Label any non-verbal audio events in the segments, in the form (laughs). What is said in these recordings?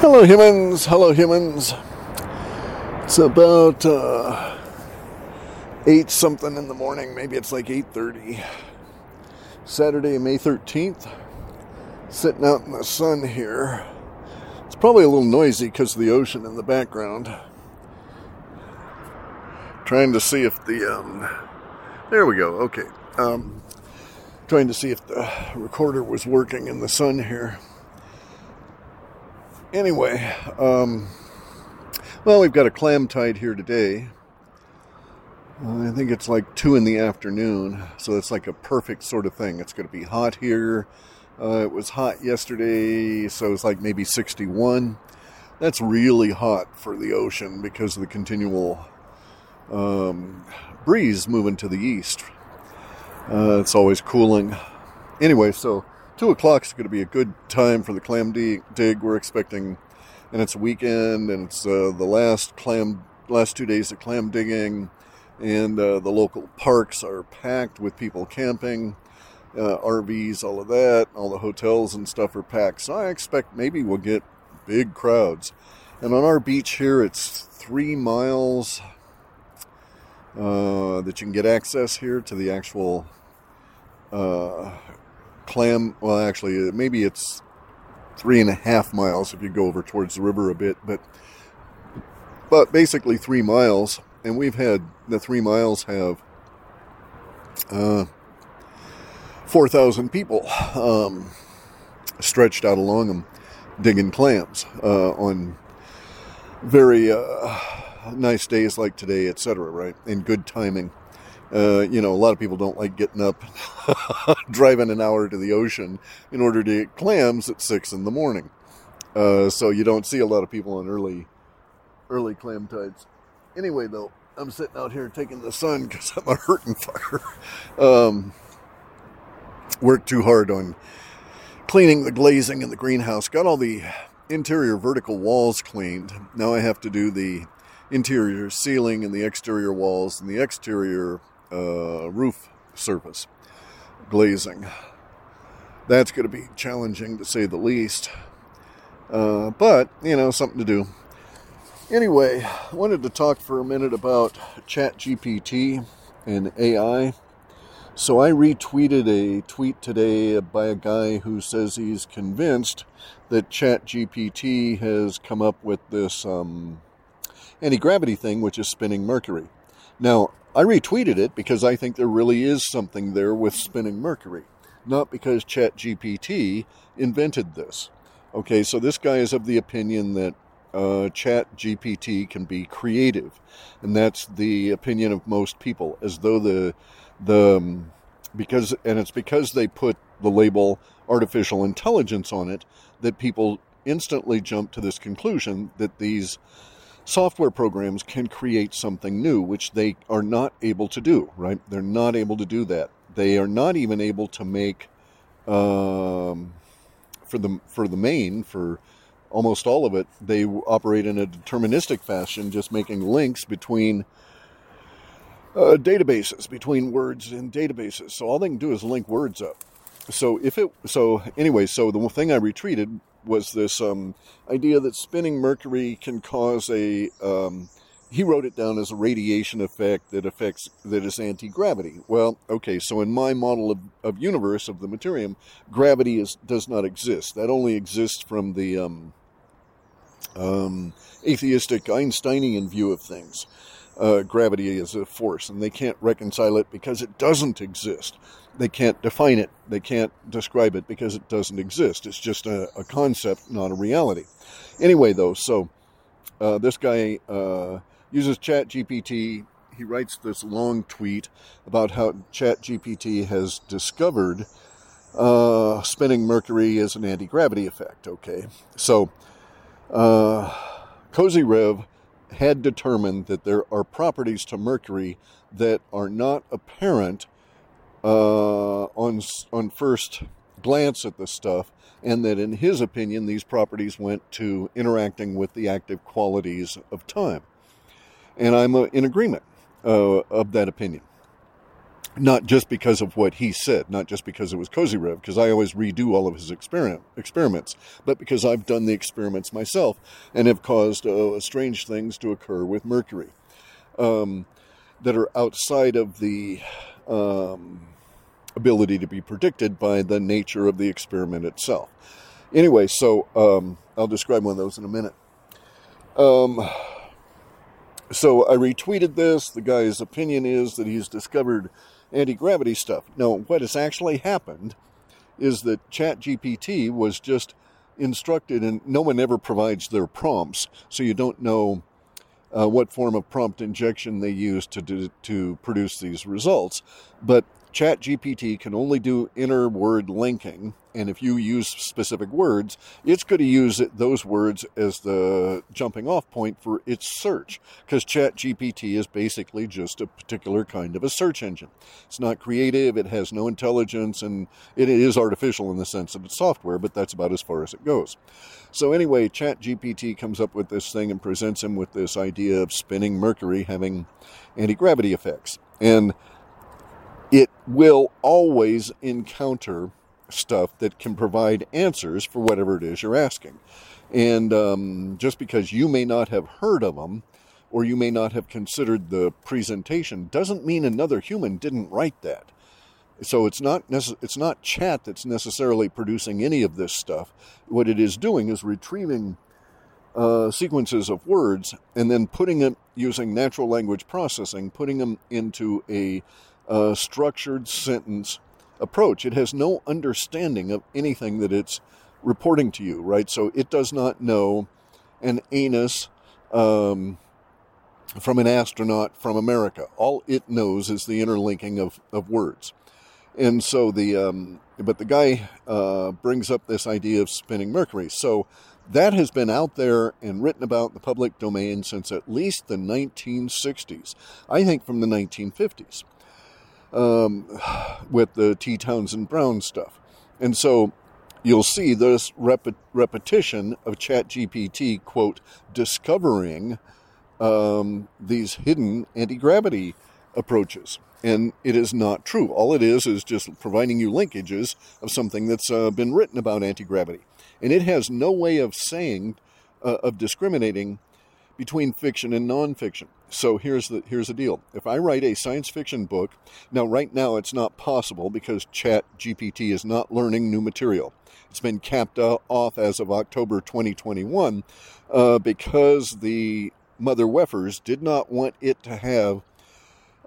Hello, humans. Hello, humans. It's about uh, eight something in the morning. Maybe it's like eight thirty. Saturday, May thirteenth. Sitting out in the sun here. It's probably a little noisy because of the ocean in the background. Trying to see if the um, there we go. Okay. Um, trying to see if the recorder was working in the sun here. Anyway, um, well, we've got a clam tide here today. I think it's like two in the afternoon, so it's like a perfect sort of thing. It's going to be hot here. Uh, it was hot yesterday, so it's like maybe 61. That's really hot for the ocean because of the continual um, breeze moving to the east. Uh, it's always cooling. Anyway, so two o'clock is going to be a good time for the clam dig. We're expecting, and it's weekend, and it's uh, the last clam, last two days of clam digging, and uh, the local parks are packed with people camping, uh, RVs, all of that. All the hotels and stuff are packed. So I expect maybe we'll get big crowds. And on our beach here, it's three miles uh, that you can get access here to the actual uh, clam. Well, actually, uh, maybe it's three and a half miles if you go over towards the river a bit, but but basically three miles. And we've had the three miles have uh, four thousand people um, stretched out along them, digging clams uh, on very uh, nice days like today, etc. Right, and good timing. Uh, you know, a lot of people don't like getting up, (laughs) driving an hour to the ocean in order to get clams at six in the morning. Uh, so you don't see a lot of people on early, early clam tides. Anyway, though, I'm sitting out here taking the sun (laughs) because I'm a hurting fire. Um, worked too hard on cleaning the glazing in the greenhouse. Got all the interior vertical walls cleaned. Now I have to do the interior ceiling and the exterior walls and the exterior uh, roof surface glazing. That's going to be challenging to say the least. Uh, but, you know, something to do. Anyway, I wanted to talk for a minute about ChatGPT and AI. So I retweeted a tweet today by a guy who says he's convinced that ChatGPT has come up with this um, anti gravity thing, which is spinning Mercury. Now, I retweeted it because I think there really is something there with spinning Mercury, not because ChatGPT invented this. Okay, so this guy is of the opinion that uh, ChatGPT can be creative, and that's the opinion of most people, as though the the um, because and it's because they put the label artificial intelligence on it that people instantly jump to this conclusion that these software programs can create something new, which they are not able to do, right? They're not able to do that. They are not even able to make, um, for the for the main, for almost all of it, they operate in a deterministic fashion, just making links between uh, databases, between words and databases. So all they can do is link words up. So if it, so anyway, so the thing I retreated was this um, idea that spinning Mercury can cause a. Um, he wrote it down as a radiation effect that affects that is anti-gravity. Well, okay, so in my model of, of universe of the materium, gravity is does not exist. That only exists from the um, um, atheistic Einsteinian view of things. Uh, gravity is a force, and they can't reconcile it because it doesn't exist they can't define it, they can't describe it because it doesn't exist. It's just a, a concept, not a reality. Anyway, though, so uh, this guy uh, uses ChatGPT. He writes this long tweet about how ChatGPT has discovered uh, spinning Mercury is an anti gravity effect. Okay, so uh, Kozyrev had determined that there are properties to Mercury that are not apparent uh, on on first glance at this stuff, and that in his opinion, these properties went to interacting with the active qualities of time. And I'm uh, in agreement uh, of that opinion. not just because of what he said, not just because it was Kozyrev, because I always redo all of his experiment, experiments, but because I've done the experiments myself and have caused uh, strange things to occur with Mercury um, that are outside of the um, ability to be predicted by the nature of the experiment itself. Anyway, so um, I'll describe one of those in a minute. Um, so I retweeted this. The guy's opinion is that he's discovered anti gravity stuff. No, what has actually happened is that ChatGPT was just instructed, and no one ever provides their prompts, so you don't know uh, what form of prompt injection they use to do, to produce these results. But ChatGPT can only do inner word linking, and if you use specific words, it's going to use those words as the jumping off point for its search, because ChatGPT is basically just a particular kind of a search engine. It's not creative, it has no intelligence, and it is artificial in the sense that it's software, but that's about as far as it goes. So, anyway, ChatGPT comes up with this thing and presents him with this idea of spinning Mercury having anti gravity effects. And it will always encounter stuff that can provide answers for whatever it is you're asking. And um, just because you may not have heard of them or you may not have considered the presentation doesn't mean another human didn't write that. So it's not it's not chat that's necessarily producing any of this stuff. What it is doing is retrieving uh, sequences of words and then putting them using natural language processing, putting them into a uh, structured sentence approach. It has no understanding of anything that it's reporting to you, right? So it does not know an anus um, from an astronaut from America. All it knows is the interlinking of, of words. And so the, um, but the guy uh, brings up this idea of spinning Mercury. So that has been out there and written about in the public domain since at least the 1960s. I think from the 1950s um, with the T. Townsend Brown stuff. And so you'll see this rep- repetition of ChatGPT, quote, discovering um, these hidden anti gravity approaches. And it is not true. All it is is just providing you linkages of something that's uh, been written about anti gravity. And it has no way of saying, uh, of discriminating between fiction and nonfiction. So here's the here's the deal. If I write a science fiction book, now right now it's not possible because Chat GPT is not learning new material. It's been capped off as of October 2021 uh, because the mother wefers did not want it to have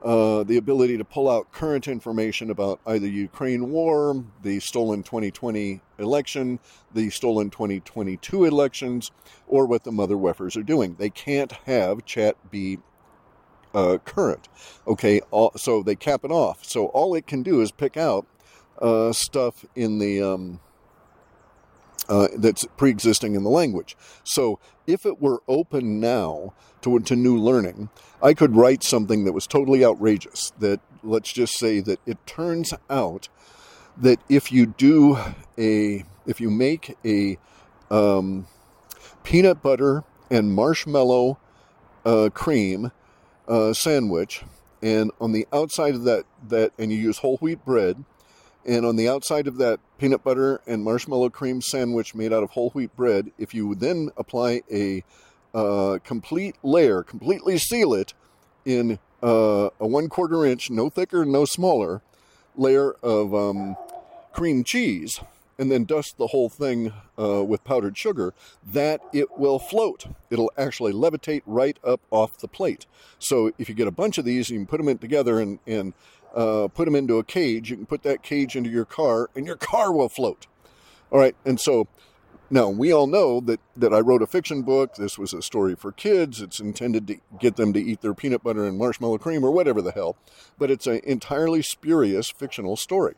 uh, the ability to pull out current information about either Ukraine war, the stolen 2020 election, the stolen 2022 elections, or what the mother wefers are doing. They can't have chat be uh, current. Okay, all, so they cap it off. So all it can do is pick out uh, stuff in the um, uh, that's pre-existing in the language. So if it were open now to, to new learning, I could write something that was totally outrageous. That let's just say that it turns out that if you do a, if you make a um, peanut butter and marshmallow uh, cream uh, sandwich, and on the outside of that, that, and you use whole wheat bread, and on the outside of that peanut butter and marshmallow cream sandwich made out of whole wheat bread, if you then apply a uh, complete layer, completely seal it in uh, a one quarter inch, no thicker, no smaller layer of um, cream cheese, and then dust the whole thing uh, with powdered sugar, that it will float. It'll actually levitate right up off the plate. So if you get a bunch of these, you can put them in together and, and uh, put them into a cage. You can put that cage into your car, and your car will float. All right, and so now we all know that that I wrote a fiction book. This was a story for kids. It's intended to get them to eat their peanut butter and marshmallow cream or whatever the hell, but it's an entirely spurious fictional story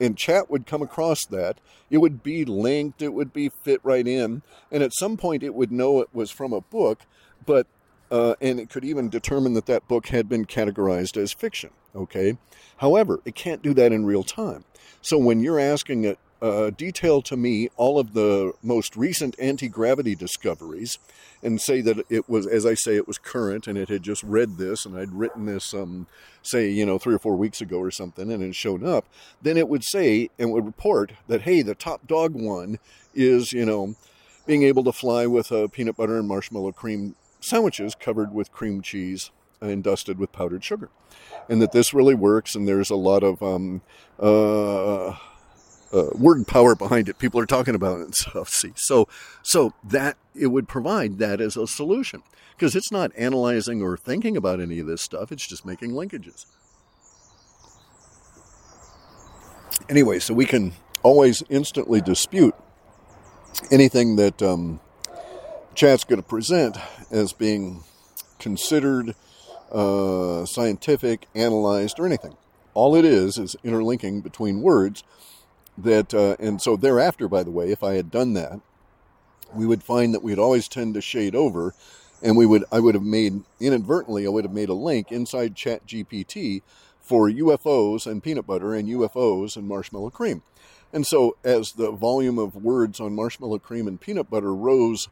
and chat would come across that, it would be linked, it would be fit right in, and at some point it would know it was from a book, but uh, and it could even determine that that book had been categorized as fiction. Okay, however, it can't do that in real time. So when you're asking it uh, detail to me all of the most recent anti gravity discoveries and say that it was, as I say, it was current and it had just read this and I'd written this, um, say, you know, three or four weeks ago or something and it showed up, then it would say and would report that, hey, the top dog one is, you know, being able to fly with a peanut butter and marshmallow cream sandwiches covered with cream cheese and dusted with powdered sugar. And that this really works, and there's a lot of um, uh, uh, word power behind it. People are talking about it and stuff. See, so so that it would provide that as a solution because it's not analyzing or thinking about any of this stuff. It's just making linkages. Anyway, so we can always instantly dispute anything that um, chat's going to present as being considered uh, scientific, analyzed, or anything. All it is is interlinking between words that, uh, and so thereafter, by the way, if I had done that, we would find that we'd always tend to shade over, and we would, I would have made inadvertently, I would have made a link inside Chat GPT for UFOs and peanut butter and UFOs and marshmallow cream. And so, as the volume of words on marshmallow cream and peanut butter rose,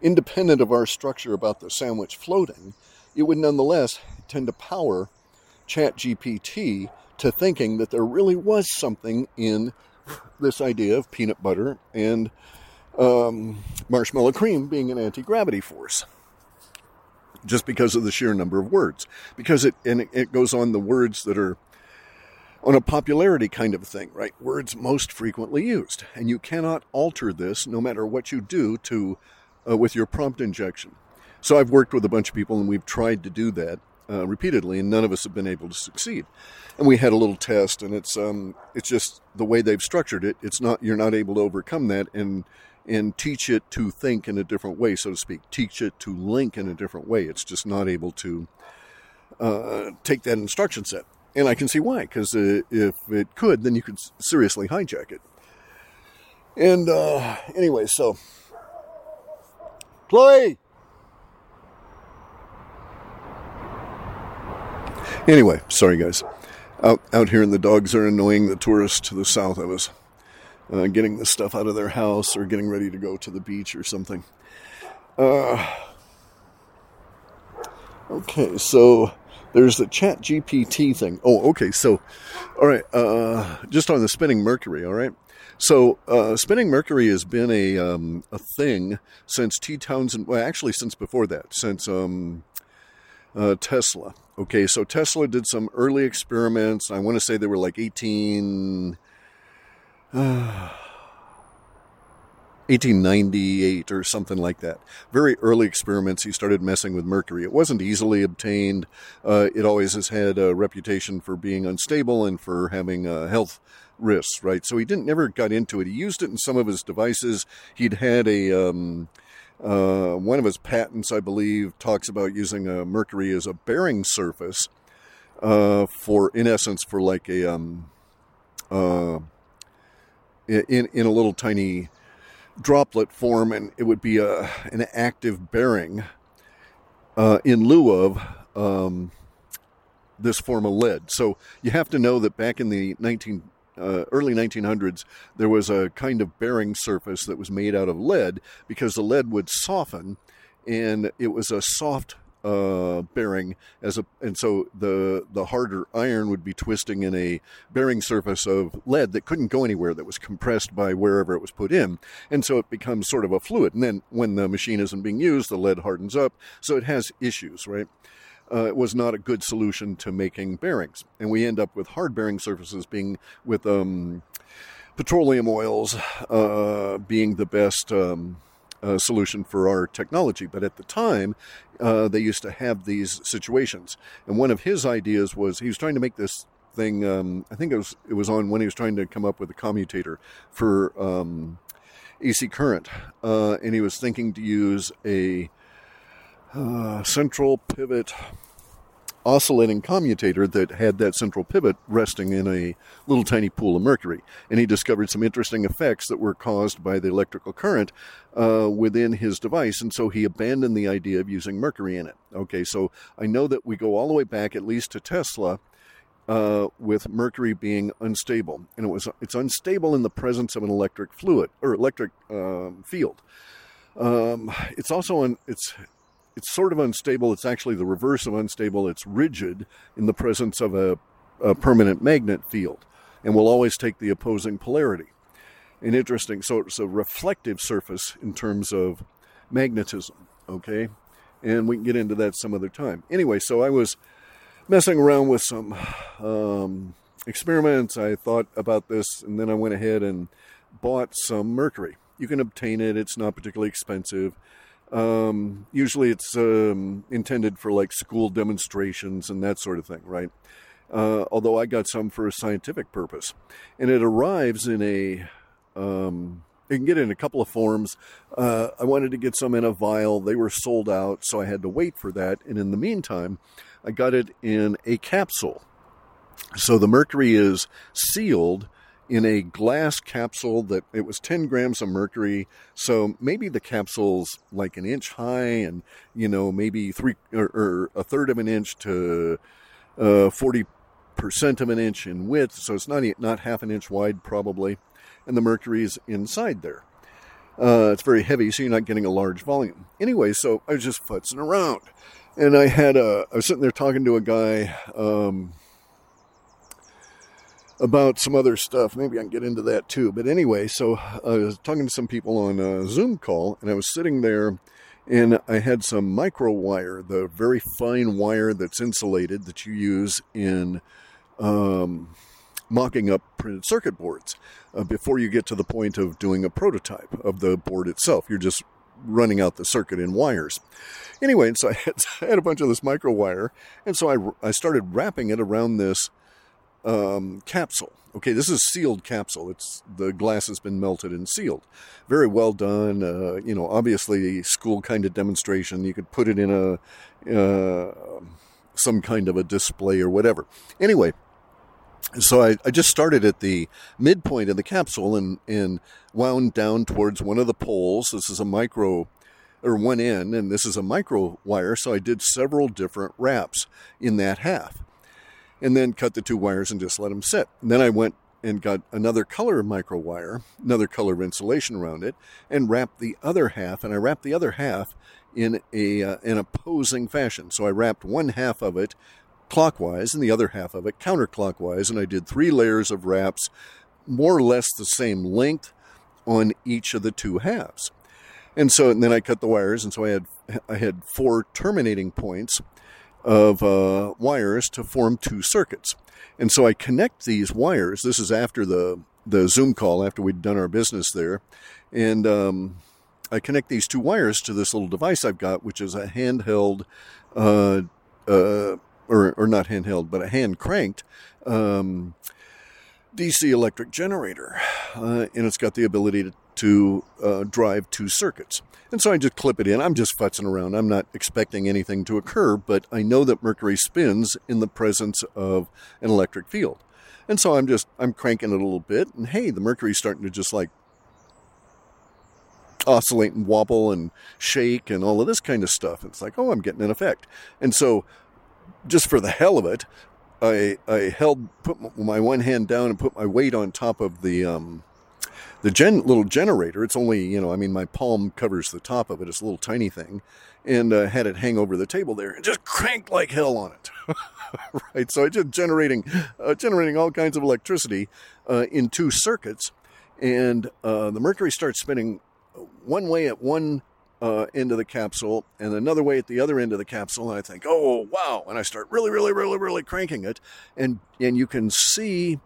independent of our structure about the sandwich floating, it would nonetheless tend to power ChatGPT to thinking that there really was something in this idea of peanut butter and um, marshmallow cream being an anti gravity force. Just because of the sheer number of words. Because it, and it goes on the words that are on a popularity kind of thing, right? Words most frequently used. And you cannot alter this no matter what you do to uh, with your prompt injection. So I've worked with a bunch of people and we've tried to do that uh, repeatedly, and none of us have been able to succeed. And we had a little test, and it's um, it's just the way they've structured it. It's not you're not able to overcome that and and teach it to think in a different way, so to speak. Teach it to link in a different way. It's just not able to uh, take that instruction set. And I can see why, because uh, if it could, then you could seriously hijack it. And uh, anyway, so Chloe. Anyway, sorry guys. Out out here, and the dogs are annoying the tourists to the south of us, uh, getting the stuff out of their house or getting ready to go to the beach or something. Uh, okay, so there's the Chat GPT thing. Oh, okay. So, all right. Uh, just on the spinning Mercury. All right. So, uh, spinning Mercury has been a um, a thing since T. Townsend. Well, actually, since before that, since um, uh, Tesla. Okay, so Tesla did some early experiments. I want to say they were like 18. (sighs) Uh, 1898 or something like that. Very early experiments, he started messing with mercury. It wasn't easily obtained. Uh, it always has had a reputation for being unstable and for having uh, health risks, right? So he didn't never got into it. He used it in some of his devices. He'd had a um, uh, one of his patents, I believe, talks about using a mercury as a bearing surface uh, for, in essence, for like a um, uh, in in a little tiny droplet form, and it would be a an active bearing uh, in lieu of um, this form of lead. So you have to know that back in the 19 uh, early 1900s, there was a kind of bearing surface that was made out of lead because the lead would soften, and it was a soft uh, bearing as a, and so the the harder iron would be twisting in a bearing surface of lead that couldn't go anywhere, that was compressed by wherever it was put in, and so it becomes sort of a fluid. And then when the machine isn't being used, the lead hardens up, so it has issues, right? Uh, was not a good solution to making bearings. And we end up with hard bearing surfaces being with um, petroleum oils uh, being the best um, uh, solution for our technology. But at the time, uh, they used to have these situations. And one of his ideas was he was trying to make this thing. Um, I think it was it was on when he was trying to come up with a commutator for um, AC current, uh, and he was thinking to use a uh, central pivot oscillating commutator that had that central pivot resting in a little tiny pool of mercury. And he discovered some interesting effects that were caused by the electrical current uh, within his device. And so he abandoned the idea of using mercury in it. Okay, so I know that we go all the way back at least to Tesla. uh, with mercury being unstable, and it was it's unstable in the presence of an electric fluid or electric um, field. Um, it's also un, it's it's sort of unstable. It's actually the reverse of unstable. It's rigid in the presence of a, a permanent magnet field, and will always take the opposing polarity. And interesting, so it's a reflective surface in terms of magnetism. Okay, and we can get into that some other time. Anyway, so I was messing around with some um, experiments. I thought about this, and then I went ahead and bought some mercury. You can obtain it; it's not particularly expensive. Um, usually, it's um, intended for like school demonstrations and that sort of thing, right? Uh, although I got some for a scientific purpose, and it arrives in a um, you can get it in a couple of forms. Uh, I wanted to get some in a vial. They were sold out, so I had to wait for that. And in the meantime, I got it in a capsule. So the mercury is sealed in a glass capsule that it was 10 grams of mercury. So maybe the capsule's like an inch high and, you know, maybe three or, or a third of an inch to uh, 40% of an inch in width. So it's not, not half an inch wide, probably and the mercury is inside there. Uh, it's very heavy, so you're not getting a large volume. Anyway, so I was just futzing around, and I had a I was sitting there talking to a guy um, about some other stuff. Maybe I can get into that too. But anyway, so I was talking to some people on a Zoom call, and I was sitting there, and I had some micro wire, the very fine wire that's insulated that you use in. Um, mocking up printed circuit boards uh, before you get to the point of doing a prototype of the board itself. You're just running out the circuit in wires. Anyway, and so I had, (laughs) I had a bunch of this micro wire, and so I, I started wrapping it around this um, capsule. Okay, this is sealed capsule. It's the glass has been melted and sealed. Very well done. Uh, you know, obviously school kind of demonstration. You could put it in a uh, some kind of a display or whatever. Anyway, so I, I, just started at the midpoint of the capsule and, and wound down towards one of the poles. This is a micro or one end, and this is a micro wire. So I did several different wraps in that half, and then cut the two wires and just let them sit. And then I went and got another color micro wire, another color insulation around it, and wrapped the other half. And I wrapped the other half in a uh, an opposing fashion. So I wrapped one half of it clockwise and the other half of it counterclockwise. And I did three layers of wraps, more or less the same length on each of the two halves. And so and then I cut the wires, and so I had I had four terminating points of uh, wires to form two circuits. And so I connect these wires. This is after the the Zoom call, after we'd done our business there, and um, I connect these two wires to this little device I've got, which is a handheld uh, uh, or, or not handheld, but a hand cranked um, DC electric generator. Uh, and it's got the ability to, to uh, drive two circuits. And so I just clip it in. I'm just futzing around. I'm not expecting anything to occur, but I know that mercury spins in the presence of an electric field. And so I'm just, I'm cranking it a little bit, and hey, the mercury's starting to just like oscillate and wobble and shake and all of this kind of stuff. It's like, oh, I'm getting an effect. And so just for the hell of it, I I held put my one hand down and put my weight on top of the um, the gen, little generator. It's only you know I mean my palm covers the top of it. It's a little tiny thing, and uh, had it hang over the table there and just cranked like hell on it. (laughs) right, so I just generating uh, generating all kinds of electricity uh, in two circuits, and uh, the mercury starts spinning one way at one uh, end of the capsule and another way at the other end of the capsule. And I think, oh, wow. And I start really, really, really, really cranking it. And, and you can see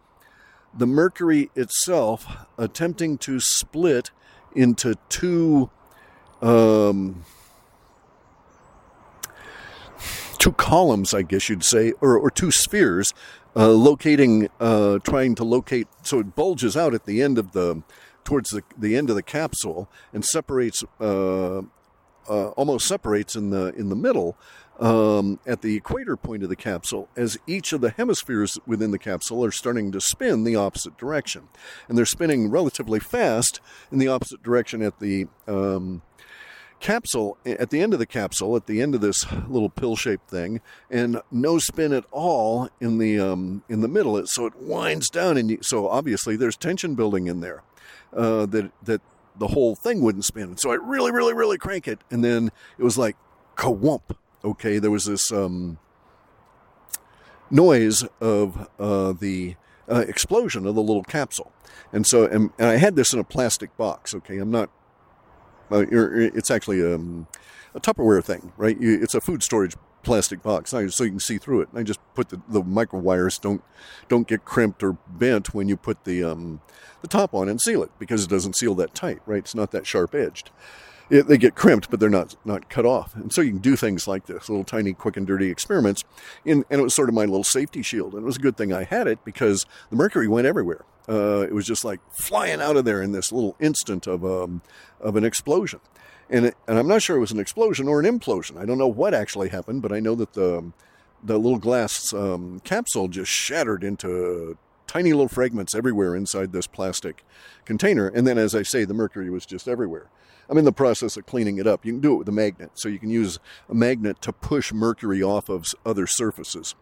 the mercury itself attempting to split into two, um, two columns, I guess you'd say, or, or two spheres, uh, locating, uh, trying to locate, so it bulges out at the end of the towards the, the end of the capsule and separates uh, uh, almost separates in the in the middle um, at the equator point of the capsule as each of the hemispheres within the capsule are starting to spin the opposite direction and they're spinning relatively fast in the opposite direction at the um, capsule at the end of the capsule, at the end of this little pill-shaped thing, and no spin at all in the um, in the middle. So it winds down, and you, so obviously there's tension building in there uh, that that the whole thing wouldn't spin. And so I really, really, really crank it, and then it was like kawump. Okay, there was this um, noise of uh, the uh, explosion of the little capsule, and so and, and, I had this in a plastic box. Okay, I'm not. Uh, it's actually um, a Tupperware thing, right? It's a food storage plastic box, so you can see through it. And I just put the, the micro wires don't don't get crimped or bent when you put the um, the top on and seal it because it doesn't seal that tight, right? It's not that sharp edged. It, they get crimped, but they're not not cut off. And so you can do things like this, little tiny, quick and dirty experiments. In, and it was sort of my little safety shield. And it was a good thing I had it because the mercury went everywhere. Uh, it was just like flying out of there in this little instant of um, of an explosion. And, it, and I'm not sure it was an explosion or an implosion. I don't know what actually happened, but I know that the the little glass um, capsule just shattered into tiny little fragments everywhere inside this plastic container. And then, as I say, the mercury was just everywhere. I'm in the process of cleaning it up. You can do it with a magnet. So you can use a magnet to push mercury off of other surfaces.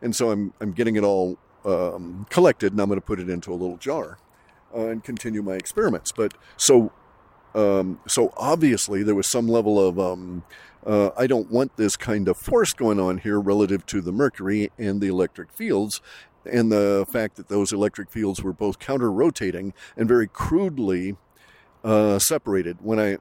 And so I'm, I'm getting it all um, collected and I'm going to put it into a little jar uh, and continue my experiments. But so um, so obviously there was some level of um, uh, I don't want this kind of force going on here relative to the mercury and the electric fields, and the fact that those electric fields were both counter rotating and very crudely uh, separated. When I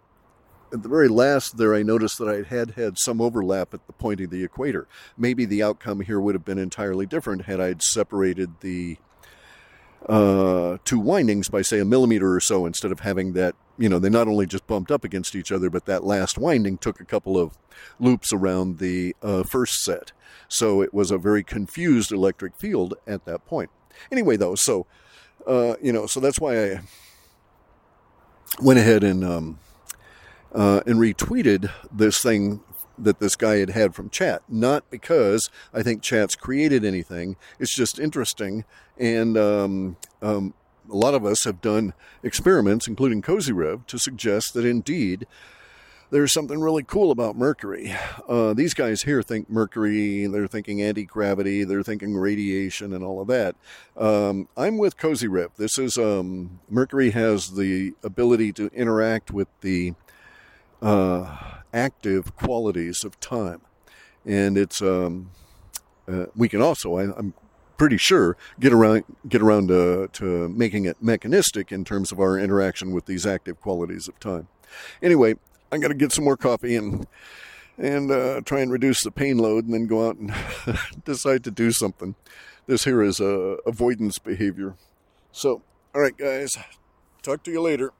at the very last there, I noticed that I had had some overlap at the point of the equator. Maybe the outcome here would have been entirely different had I separated the uh, two windings by say a millimeter or so instead of having that you know they not only just bumped up against each other but that last winding took a couple of loops around the uh, first set. So it was a very confused electric field at that point. Anyway though so uh, you know so that's why i went ahead and um, uh, and retweeted this thing that this guy had had from chat. Not because I think chat's created anything. It's just interesting. And um, um, a lot of us have done experiments, including Kozyrev, to suggest that indeed there's something really cool about Mercury. Uh, these guys here think Mercury, they're thinking anti gravity, they're thinking radiation, and all of that. Um, I'm with Kozyrev. This is um, Mercury has the ability to interact with the uh, active qualities of time. And it's, um, uh, we can also, I, am pretty sure, get around, get around to, to making it mechanistic in terms of our interaction with these active qualities of time. Anyway, I'm going to get some more coffee and, and uh, try and reduce the pain load and then go out and (laughs) decide to do something. This here is a avoidance behavior. So, all right, guys, talk to you later.